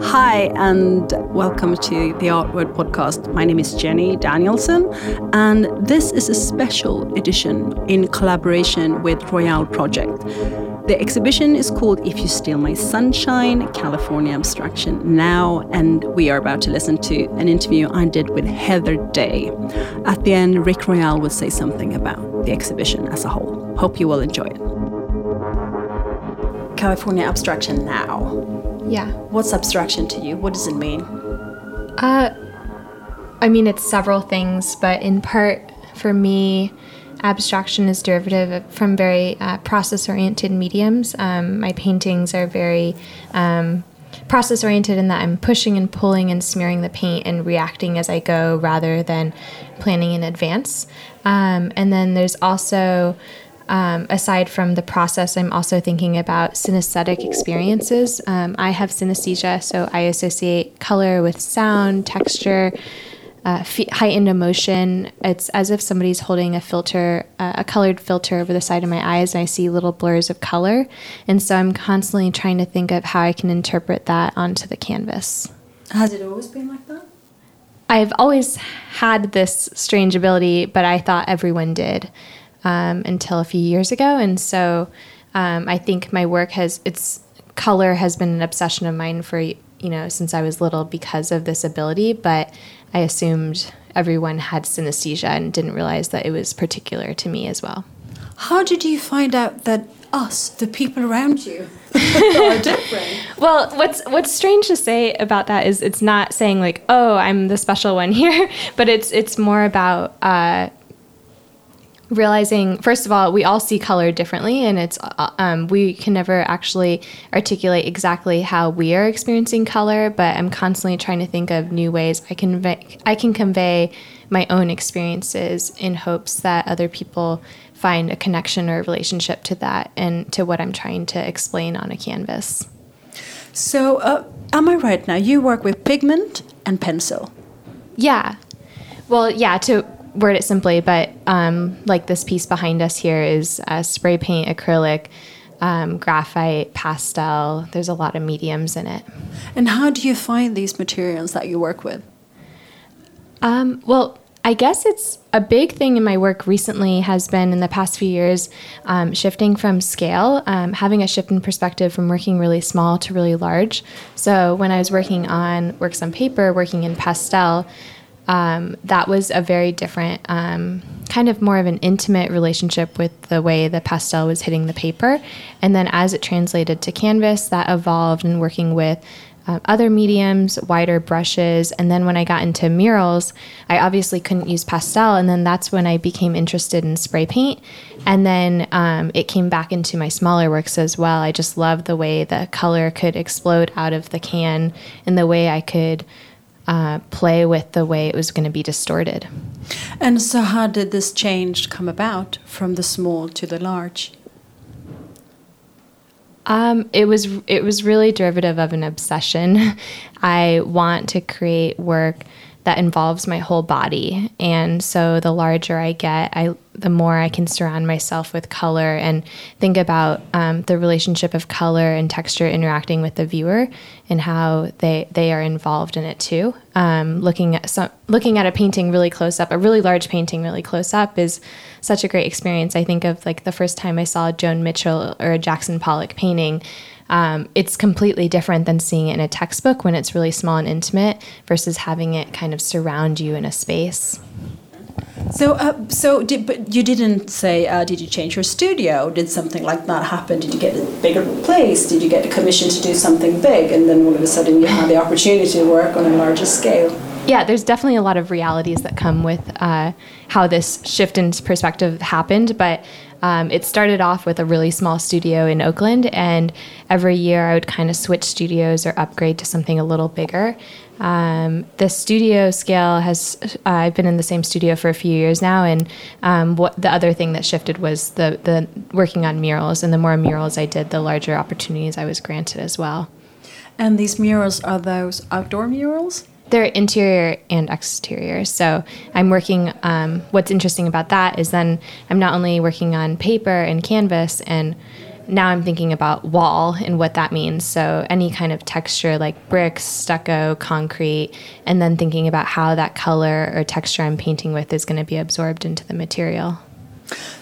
Hi, and welcome to the Artword podcast. My name is Jenny Danielson, and this is a special edition in collaboration with Royale Project. The exhibition is called If You Steal My Sunshine California Abstraction Now, and we are about to listen to an interview I did with Heather Day. At the end, Rick Royale will say something about the exhibition as a whole. Hope you will enjoy it. California Abstraction Now. Yeah. What's abstraction to you? What does it mean? Uh, I mean, it's several things, but in part, for me, abstraction is derivative from very uh, process oriented mediums. Um, my paintings are very um, process oriented in that I'm pushing and pulling and smearing the paint and reacting as I go rather than planning in advance. Um, and then there's also um, aside from the process, I'm also thinking about synesthetic experiences. Um, I have synesthesia, so I associate color with sound, texture, uh, heightened emotion. It's as if somebody's holding a filter, uh, a colored filter over the side of my eyes, and I see little blurs of color. And so I'm constantly trying to think of how I can interpret that onto the canvas. Has it always been like that? I've always had this strange ability, but I thought everyone did um, until a few years ago. And so um, I think my work has, its color has been an obsession of mine for, you know, since I was little because of this ability. But I assumed everyone had synesthesia and didn't realize that it was particular to me as well. How did you find out that us, the people around you, are different? well, what's what's strange to say about that is it's not saying like, oh, I'm the special one here, but it's it's more about uh, realizing first of all we all see color differently and it's uh, um, we can never actually articulate exactly how we are experiencing color but i'm constantly trying to think of new ways i can i can convey my own experiences in hopes that other people find a connection or a relationship to that and to what i'm trying to explain on a canvas. So uh, am i right now? You work with pigment and pencil. Yeah. Well yeah to word it simply, but um, like this piece behind us here is spray paint, acrylic, um, graphite, pastel. There's a lot of mediums in it. And how do you find these materials that you work with? Um, well, I guess it's a big thing in my work recently has been in the past few years um, shifting from scale, um, having a shift in perspective from working really small to really large. So when I was working on works on paper, working in pastel, um, that was a very different, um, kind of more of an intimate relationship with the way the pastel was hitting the paper. And then as it translated to canvas, that evolved and working with uh, other mediums, wider brushes. And then when I got into murals, I obviously couldn't use pastel. And then that's when I became interested in spray paint. And then um, it came back into my smaller works as well. I just loved the way the color could explode out of the can and the way I could uh, play with the way it was going to be distorted. And so, how did this change come about from the small to the large? Um, it was it was really derivative of an obsession. I want to create work that involves my whole body. And so the larger I get, I the more I can surround myself with color and think about um, the relationship of color and texture interacting with the viewer and how they they are involved in it too. Um, looking at some looking at a painting really close up, a really large painting really close up is such a great experience. I think of like the first time I saw Joan Mitchell or a Jackson Pollock painting um, it's completely different than seeing it in a textbook when it's really small and intimate versus having it kind of surround you in a space. So, uh, so did, but you didn't say, uh, did you change your studio? Did something like that happen? Did you get a bigger place? Did you get a commission to do something big? And then all of a sudden you had the opportunity to work on a larger scale? Yeah, there's definitely a lot of realities that come with uh, how this shift in perspective happened. But um, it started off with a really small studio in Oakland, and every year I would kind of switch studios or upgrade to something a little bigger. Um, the studio scale has, uh, I've been in the same studio for a few years now, and um, what the other thing that shifted was the, the working on murals, and the more murals I did, the larger opportunities I was granted as well. And these murals are those outdoor murals? They're interior and exterior. So I'm working. Um, what's interesting about that is then I'm not only working on paper and canvas and now I'm thinking about wall and what that means. So any kind of texture like bricks, stucco, concrete, and then thinking about how that color or texture I'm painting with is going to be absorbed into the material.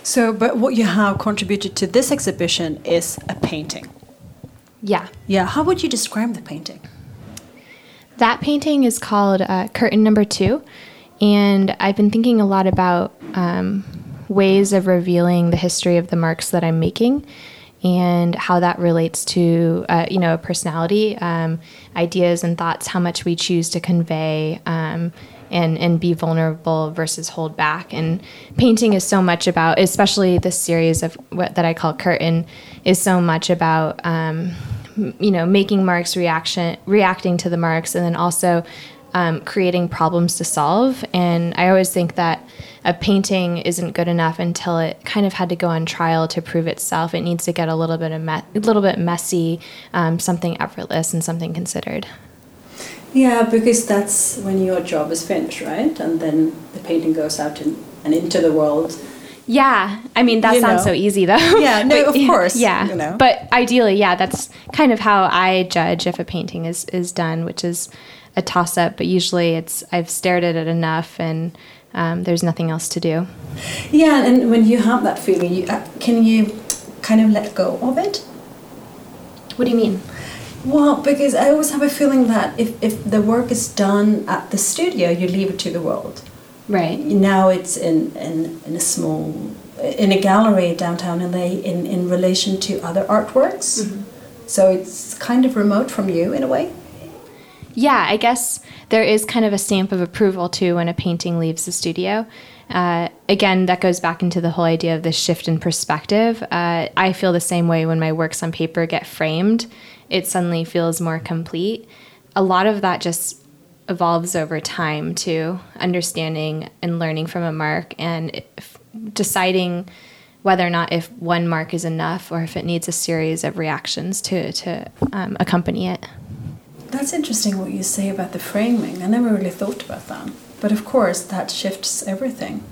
So, but what you have contributed to this exhibition is a painting. Yeah. Yeah. How would you describe the painting? That painting is called uh, Curtain Number Two, and I've been thinking a lot about um, ways of revealing the history of the marks that I'm making and how that relates to uh, you know personality um, ideas and thoughts how much we choose to convey um, and and be vulnerable versus hold back. And painting is so much about especially this series of what that I call curtain is so much about um, you know making marks reaction reacting to the marks and then also um, creating problems to solve. And I always think that a painting isn't good enough until it kind of had to go on trial to prove itself. It needs to get a little bit of me- a little bit messy, um, something effortless, and something considered. Yeah, because that's when your job is finished, right? And then the painting goes out in, and into the world. Yeah, I mean that You sounds know. so easy though. Yeah, no, But, of course, Yeah, you know. but ideally, yeah, that's kind of how I judge if a painting is is done, which is a toss up. But usually, it's I've stared at it enough, and um, there's nothing else to do. Yeah, and when you have that feeling, you, uh, can you kind of let go of it? What do you mean? Well, because I always have a feeling that if, if the work is done at the studio, you leave it to the world. Right. Now it's in, in, in a small, in a gallery downtown LA in, in relation to other artworks. So it's kind of remote from you in a way. Yeah, I guess there is kind of a stamp of approval too when a painting leaves the studio. Uh, again, that goes back into the whole idea of the shift in perspective. Uh, I feel the same way when my works on paper get framed, it suddenly feels more complete. A lot of that just evolves over time to understanding and learning from a mark and deciding whether or not if one mark is enough or if it needs a series of reactions to, to um, accompany it. That's interesting what you say about the framing. I never really thought about that. But of course, that shifts everything.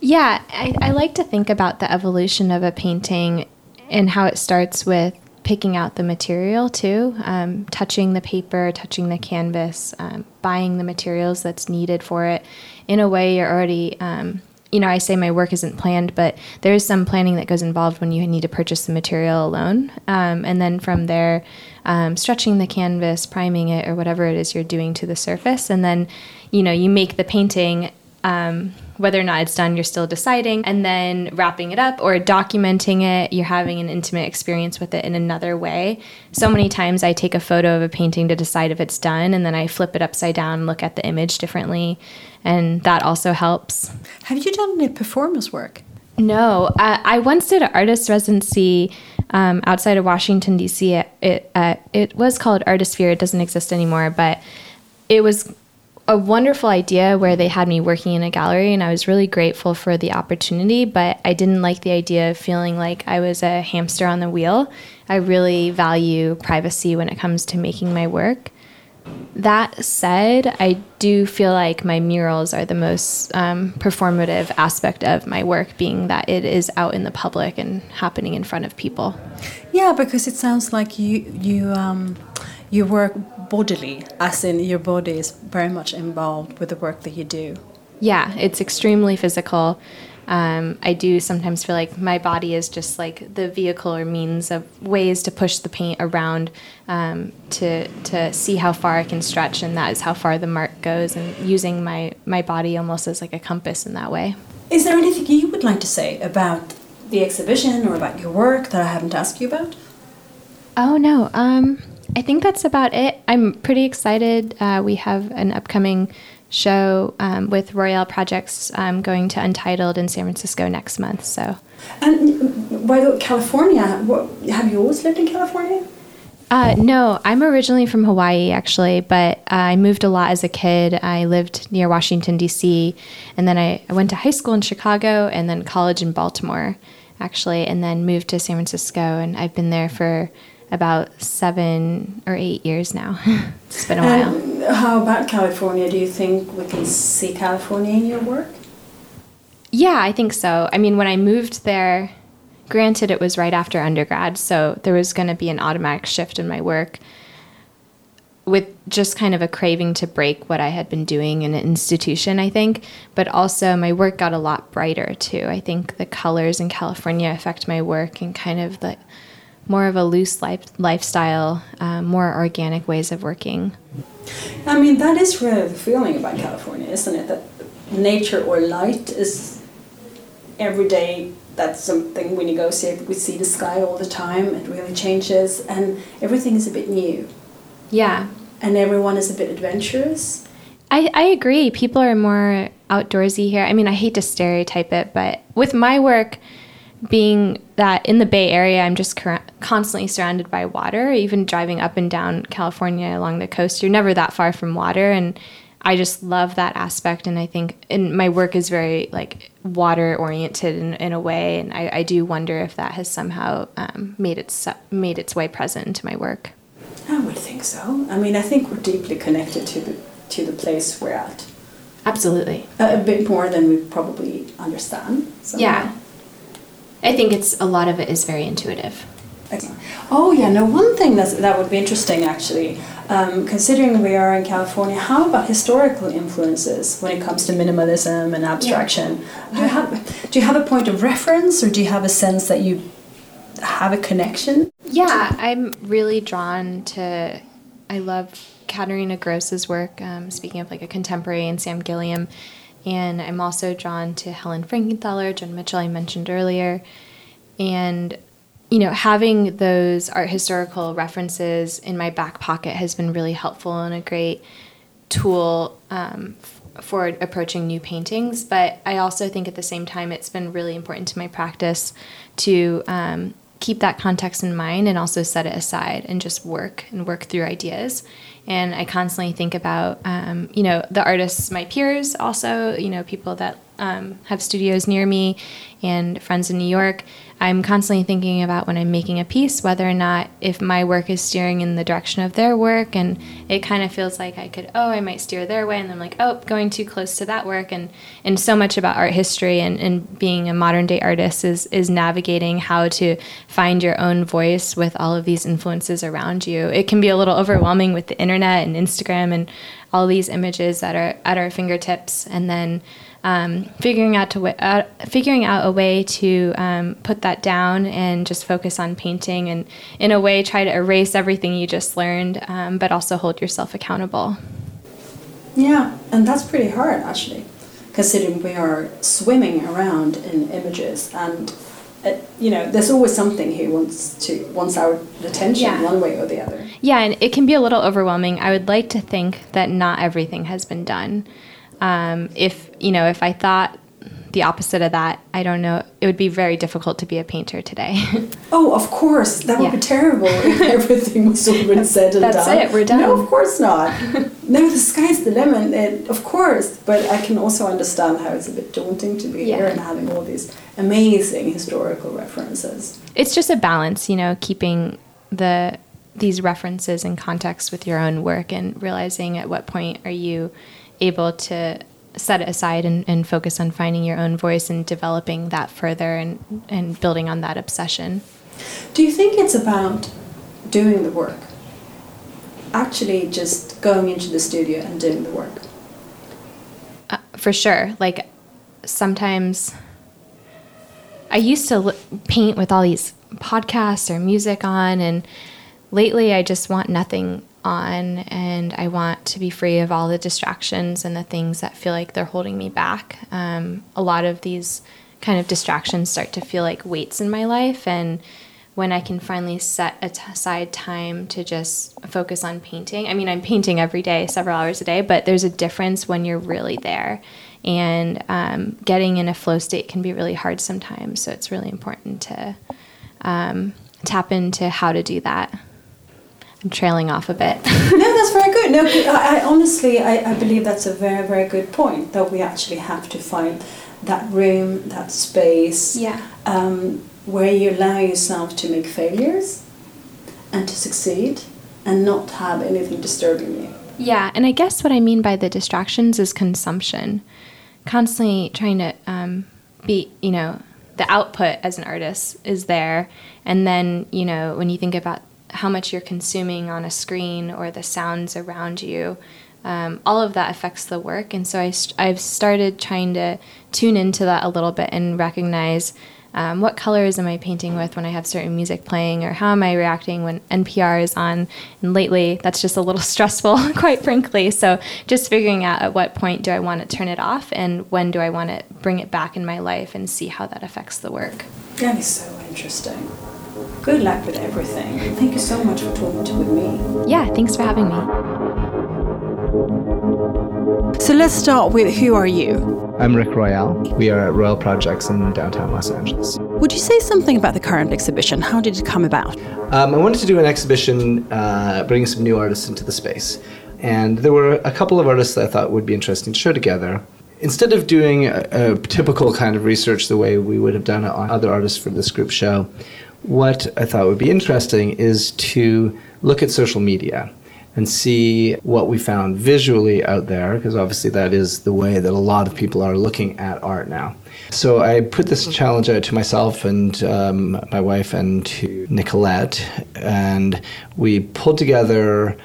Yeah, I, I like to think about the evolution of a painting and how it starts with picking out the material too, um, touching the paper, touching the canvas, um, buying the materials that's needed for it. In a way, you're already, um, you know, I say my work isn't planned, but there is some planning that goes involved when you need to purchase the material alone. Um, and then from there, um, stretching the canvas, priming it, or whatever it is you're doing to the surface. And then, you know, you make the painting um, whether or not it's done, you're still deciding, and then wrapping it up or documenting it. You're having an intimate experience with it in another way. So many times I take a photo of a painting to decide if it's done, and then I flip it upside down and look at the image differently, and that also helps. Have you done any performance work? No, uh, I once did an artist residency um, outside of Washington D.C. It it, uh, it was called Artisphere. It doesn't exist anymore, but it was a wonderful idea where they had me working in a gallery, and I was really grateful for the opportunity. But I didn't like the idea of feeling like I was a hamster on the wheel. I really value privacy when it comes to making my work. That said, I do feel like my murals are the most um, performative aspect of my work, being that it is out in the public and happening in front of people. Yeah, because it sounds like you you um, you work bodily, as in your body is very much involved with the work that you do. Yeah, it's extremely physical. Um, I do sometimes feel like my body is just like the vehicle or means of ways to push the paint around um, to to see how far I can stretch, and that is how far the mark goes. And using my my body almost as like a compass in that way. Is there anything you would like to say about the exhibition or about your work that I haven't asked you about? Oh no, um, I think that's about it. I'm pretty excited. Uh, we have an upcoming show um, with Royale Projects um, going to Untitled in San Francisco next month. So. And the California, what, have you always lived in California? Uh, no, I'm originally from Hawaii, actually, but uh, I moved a lot as a kid. I lived near Washington, D.C., and then I, I went to high school in Chicago and then college in Baltimore, actually, and then moved to San Francisco, and I've been there for about seven or eight years now. it's been a while. How about California? Do you think we can see California in your work? Yeah, I think so. I mean, when I moved there, granted, it was right after undergrad, so there was going to be an automatic shift in my work with just kind of a craving to break what I had been doing in an institution, I think. But also, my work got a lot brighter too. I think the colors in California affect my work and kind of the more of a loose life, lifestyle, um, more organic ways of working. I mean, that is really the feeling about California, isn't it? That nature or light is every day. That's something we negotiate. We see the sky all the time. It really changes, and everything is a bit new. Yeah. And everyone is a bit adventurous. I, I agree. People are more outdoorsy here. I mean, I hate to stereotype it, but with my work being that in the Bay Area, I'm just constantly surrounded by water. Even driving up and down California along the coast, you're never that far from water. And I just love that aspect. And I think and my work is very like water oriented in, in a way. And I, I do wonder if that has somehow um, made, its, made its way present into my work. I would think so. I mean, I think we're deeply connected to the to the place we're at. Absolutely. A, a bit more than we probably understand. Yeah. I think it's a lot of it is very intuitive. Excellent. Oh yeah, no. One thing that that would be interesting actually, um, considering we are in California, how about historical influences when it comes to minimalism and abstraction? Yeah. Do, you have, do you have a point of reference, or do you have a sense that you have a connection? Yeah, I'm really drawn to. I love Katharina Grosse's work. Um, speaking of like a contemporary and Sam Gilliam, and I'm also drawn to Helen Frankenthaler, Joan Mitchell I mentioned earlier, and you know having those art historical references in my back pocket has been really helpful and a great tool um, for approaching new paintings. But I also think at the same time it's been really important to my practice to um, keep that context in mind and also set it aside and just work and work through ideas. And I constantly think about, um, you know, the artists, my peers, also, you know, people that um, have studios near me and friends in New York. I'm constantly thinking about when I'm making a piece whether or not if my work is steering in the direction of their work, and it kind of feels like I could, oh, I might steer their way, and I'm like, oh, going too close to that work, and and so much about art history and, and being a modern day artist is is navigating how to find your own voice with all of these influences around you. It can be a little overwhelming with the internet and Instagram and all these images that are at our fingertips, and then um, figuring out to uh, figuring out a way to um, put that down and just focus on painting and in a way try to erase everything you just learned, um, but also hold yourself accountable. Yeah, and that's pretty hard actually, considering we are swimming around in images and. Uh, you know, there's always something who wants to wants our attention yeah. one way or the other. Yeah, and it can be a little overwhelming. I would like to think that not everything has been done. Um, if you know, if I thought the opposite of that, I don't know. It would be very difficult to be a painter today. oh, of course, that would yeah. be terrible if everything was already said and That's done. That's it. We're done. No, of course not. no, the sky's the limit. It, of course, but I can also understand how it's a bit daunting to be yeah. here and having all these amazing historical references. It's just a balance, you know, keeping the these references in context with your own work and realizing at what point are you able to set it aside and, and focus on finding your own voice and developing that further and, and building on that obsession. Do you think it's about doing the work? Actually, just going into the studio and doing the work? Uh, for sure. Like, sometimes I used to l- paint with all these podcasts or music on, and lately I just want nothing on and I want to be free of all the distractions and the things that feel like they're holding me back. Um, a lot of these kind of distractions start to feel like weights in my life and when I can finally set aside time to just focus on painting. I mean, I'm painting every day, several hours a day, but there's a difference when you're really there. And um, getting in a flow state can be really hard sometimes. So it's really important to um, tap into how to do that. I'm trailing off a bit. no, that's very good. No, I, I honestly, I, I believe that's a very, very good point. That we actually have to find that room, that space, yeah, um, where you allow yourself to make failures and to succeed, and not have anything disturbing you. Yeah, and I guess what I mean by the distractions is consumption. Constantly trying to um, be, you know, the output as an artist is there. And then, you know, when you think about how much you're consuming on a screen or the sounds around you, um, all of that affects the work. And so I, I've started trying to tune into that a little bit and recognize um, what colors am I painting with when I have certain music playing, or how am I reacting when NPR is on? And lately, that's just a little stressful, quite frankly. So, just figuring out at what point do I want to turn it off, and when do I want to bring it back in my life and see how that affects the work. That is so interesting. Good luck with everything. Thank you so much for talking to me. Yeah, thanks for having me. So let's start with who are you? I'm Rick Royale. We are at Royale Projects in downtown Los Angeles. Would you say something about the current exhibition? How did it come about? Um, I wanted to do an exhibition uh, bringing some new artists into the space. And there were a couple of artists that I thought would be interesting to show together. Instead of doing a, a typical kind of research the way we would have done it on other artists for this group show, what I thought would be interesting is to look at social media and see what we found visually out there, because obviously that is the way that a lot of people are looking at art now. So I put this challenge out to myself and um, my wife and to Nicolette, and we pulled together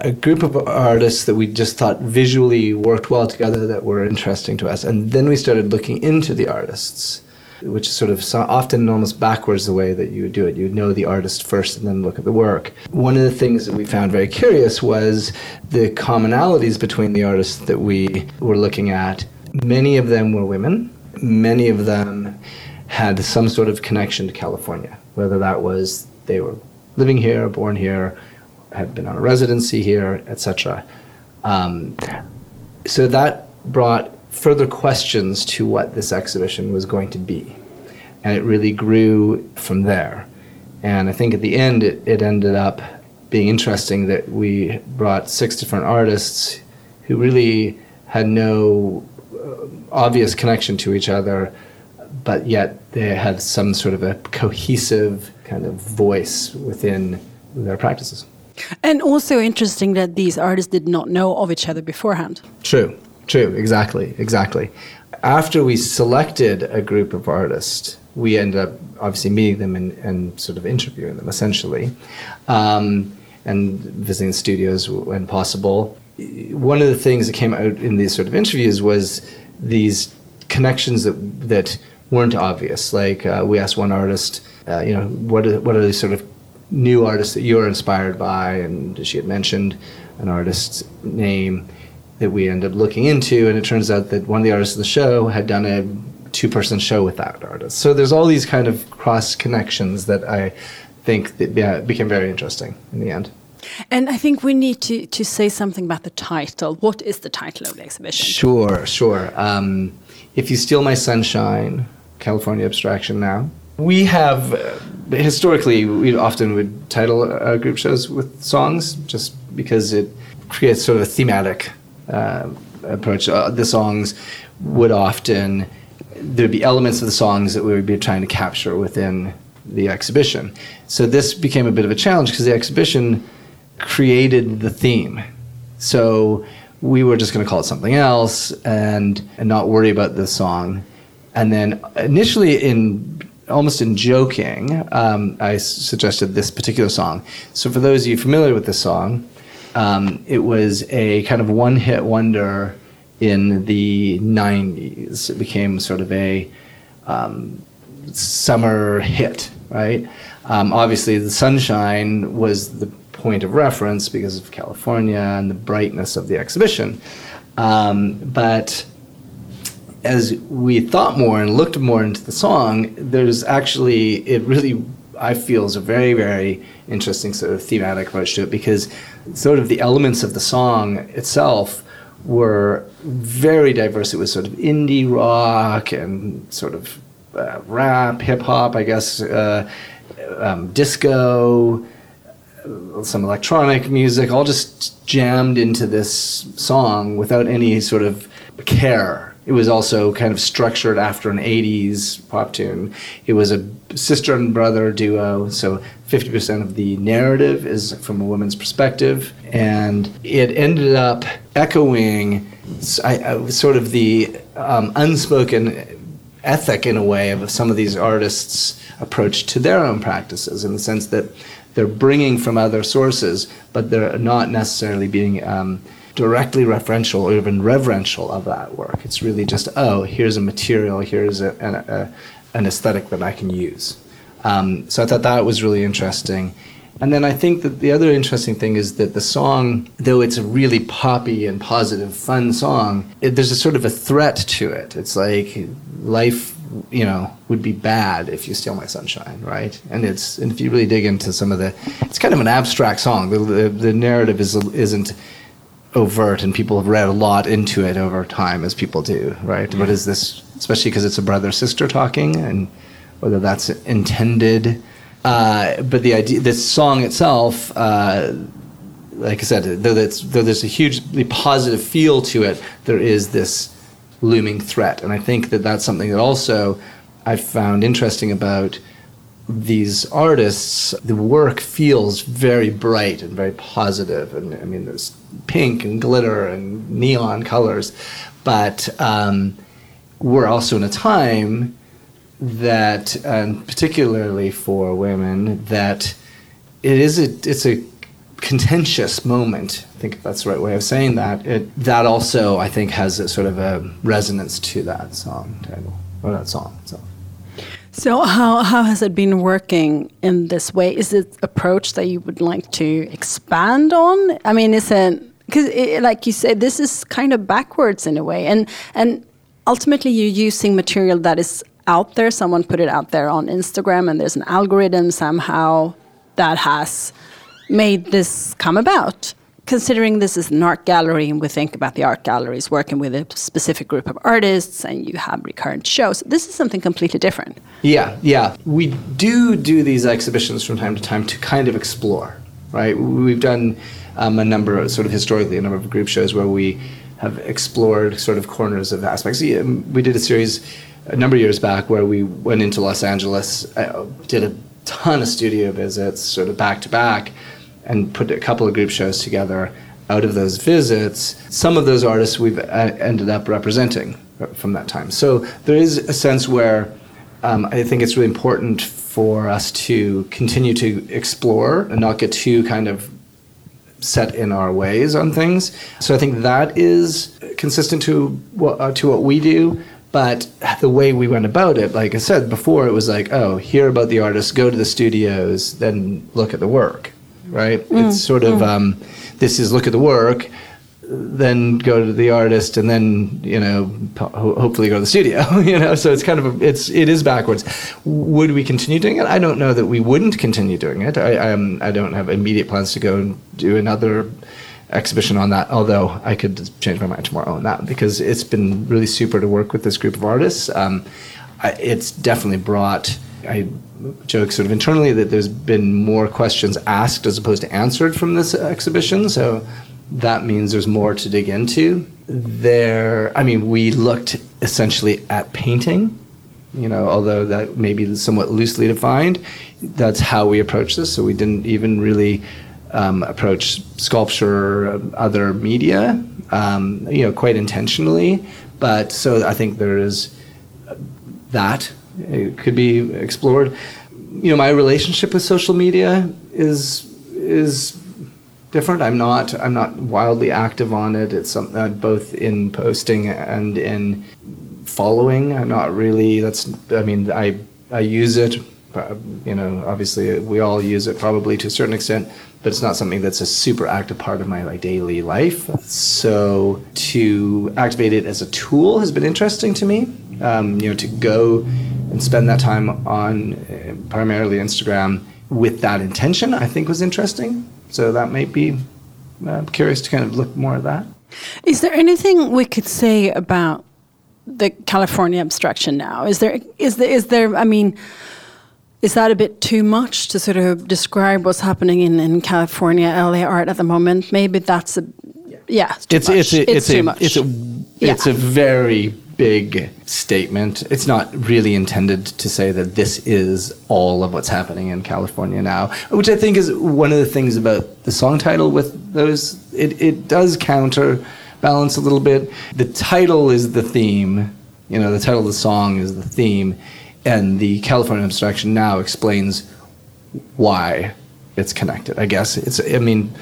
a group of artists that we just thought visually worked well together that were interesting to us. And then we started looking into the artists which is sort of often almost backwards the way that you would do it. You would know the artist first and then look at the work. One of the things that we found very curious was the commonalities between the artists that we were looking at. Many of them were women, many of them had some sort of connection to California, whether that was they were living here, born here, had been on a residency here, etc. Um, so that brought further questions to what this exhibition was going to be. And it really grew from there. And I think at the end, it, it ended up being interesting that we brought six different artists who really had no uh, obvious connection to each other, but yet they had some sort of a cohesive kind of voice within their practices. And also interesting that these artists did not know of each other beforehand. True. True, exactly, exactly. After we selected a group of artists, we ended up obviously meeting them and, and sort of interviewing them essentially, um, and visiting studios when possible. One of the things that came out in these sort of interviews was these connections that that weren't obvious. Like uh, we asked one artist, uh, you know, what are, what are these sort of new artists that you're inspired by, and she had mentioned an artist's name that we ended up looking into, and it turns out that one of the artists of the show had done a two-person show with that artist. So there's all these kind of cross connections that I think that yeah, became very interesting in the end. And I think we need to, to say something about the title. What is the title of the exhibition? Sure, sure. Um, if You Steal My Sunshine, California Abstraction Now. We have, uh, historically, we often would title uh, group shows with songs just because it creates sort of a thematic uh, approach. Uh, the songs would often there'd be elements of the songs that we would be trying to capture within the exhibition. So this became a bit of a challenge because the exhibition created the theme. So we were just going to call it something else and, and not worry about the song. And then initially, in almost in joking, um, I suggested this particular song. So for those of you familiar with this song, um, it was a kind of one hit wonder in the 90s. It became sort of a um, summer hit, right? Um, obviously, the sunshine was the point of reference because of California and the brightness of the exhibition. Um, but as we thought more and looked more into the song, there's actually, it really, I feel, is a very, very interesting sort of thematic approach to it because sort of the elements of the song itself were very diverse. It was sort of indie rock and sort of uh, rap, hip hop, I guess, uh, um, disco, some electronic music, all just jammed into this song without any sort of care it was also kind of structured after an 80s pop tune. It was a sister and brother duo, so 50% of the narrative is from a woman's perspective. And it ended up echoing sort of the um, unspoken ethic in a way of some of these artists' approach to their own practices in the sense that they're bringing from other sources, but they're not necessarily being um, directly referential or even reverential of that work. It's really just, oh, here's a material, here's a, an, a, an aesthetic that I can use. Um, so I thought that was really interesting. And then I think that the other interesting thing is that the song, though it's a really poppy and positive, fun song, it, there's a sort of a threat to it. It's like life, you know, would be bad if you steal my sunshine, right? And it's and if you really dig into some of the, it's kind of an abstract song. The the, the narrative is isn't overt, and people have read a lot into it over time, as people do, right? What is this? Especially because it's a brother sister talking, and whether that's intended. Uh, but the idea, this song itself, uh, like I said, though, though there's a hugely positive feel to it, there is this looming threat, and I think that that's something that also I found interesting about these artists, the work feels very bright and very positive. And I mean, there's pink and glitter and neon colors, but um, we're also in a time that, and particularly for women, that it is a it's a contentious moment. I think that's the right way of saying that. It, that also, I think, has a sort of a resonance to that song title or that song itself. So how how has it been working in this way? Is it approach that you would like to expand on? I mean, is it because like you said, this is kind of backwards in a way, and and ultimately you're using material that is out there. Someone put it out there on Instagram, and there's an algorithm somehow that has made this come about considering this is an art gallery and we think about the art galleries working with a specific group of artists and you have recurrent shows this is something completely different. Yeah yeah. We do do these exhibitions from time to time to kind of explore right? We've done um, a number of sort of historically a number of group shows where we have explored sort of corners of aspects. Um, we did a series a number of years back where we went into los angeles uh, did a ton of studio visits sort of back to back and put a couple of group shows together out of those visits. Some of those artists we've uh, ended up representing from that time. So there is a sense where um, I think it's really important for us to continue to explore and not get too kind of set in our ways on things. So I think that is consistent to what, uh, to what we do. But the way we went about it, like I said before, it was like, oh, hear about the artist, go to the studios, then look at the work right? Mm. It's sort of mm. um, this is look at the work, then go to the artist, and then you know ho- hopefully go to the studio. you know, so it's kind of a, it's it is backwards. Would we continue doing it? I don't know that we wouldn't continue doing it. I I, um, I don't have immediate plans to go and do another exhibition on that. Although I could change my mind tomorrow on that because it's been really super to work with this group of artists. Um, I, it's definitely brought. I joke sort of internally that there's been more questions asked as opposed to answered from this exhibition. So that means there's more to dig into. There, I mean, we looked essentially at painting. You know, although that may be somewhat loosely defined, that's how we approach this. So we didn't even really um, approach sculpture or other media, um, you know, quite intentionally. But so I think there is that it could be explored. You know, my relationship with social media is is different. I'm not I'm not wildly active on it. It's something uh, both in posting and in following. I'm not really. That's I mean I I use it. You know, obviously we all use it probably to a certain extent, but it's not something that's a super active part of my like daily life. So to activate it as a tool has been interesting to me. Um, you know, to go and spend that time on uh, primarily Instagram with that intention, I think was interesting. So that might be uh, curious to kind of look more at that. Is there anything we could say about the California abstraction now? Is there is there is there I mean is that a bit too much to sort of describe what's happening in, in California LA art at the moment? Maybe that's a yeah, it's, it's, it's, a, it's, it's, a, it's a it's a very big statement. It's not really intended to say that this is all of what's happening in California now, which I think is one of the things about the song title with those. It, it does counterbalance a little bit. The title is the theme, You know, the title of the song is the theme, and the California abstraction now explains why it's connected. I guess it's. I mean,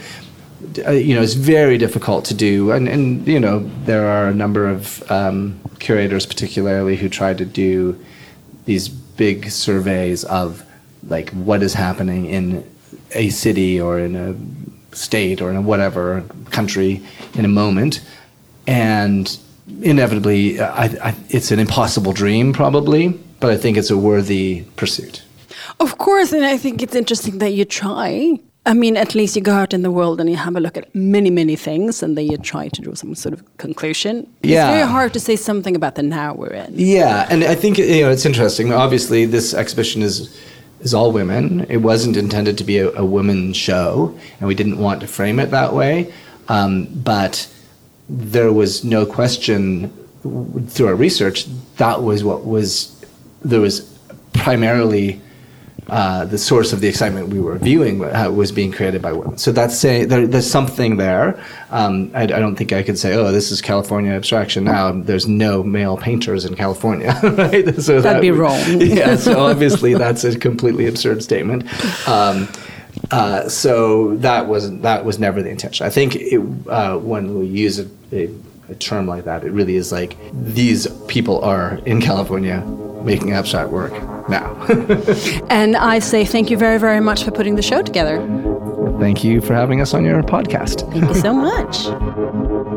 you know, it's very difficult to do, and and you know, there are a number of um, curators, particularly, who try to do these big surveys of like what is happening in a city or in a state or in a whatever country in a moment, and inevitably, I, I, it's an impossible dream, probably, but I think it's a worthy pursuit. Of course, and I think it's interesting that you try. I mean, at least you go out in the world and you have a look at many, many things, and then you try to draw some sort of conclusion. Yeah. It's very hard to say something about the now we're in. Yeah, and I think you know it's interesting. Obviously, this exhibition is is all women. It wasn't intended to be a, a women's show, and we didn't want to frame it that way. Um, but there was no question through our research that was what was there was primarily uh, the source of the excitement we were viewing was being created by women. So that's say there, there's something there. Um, I, I, don't think I could say, oh, this is California abstraction now. There's no male painters in California, right? So that'd that be wrong. yeah. So obviously that's a completely absurd statement. Um, uh, so that was that was never the intention. I think it, uh, when we use a, a, a term like that, it really is like these people are in California making abstract work now. and I say thank you very, very much for putting the show together. Thank you for having us on your podcast. Thank you so much.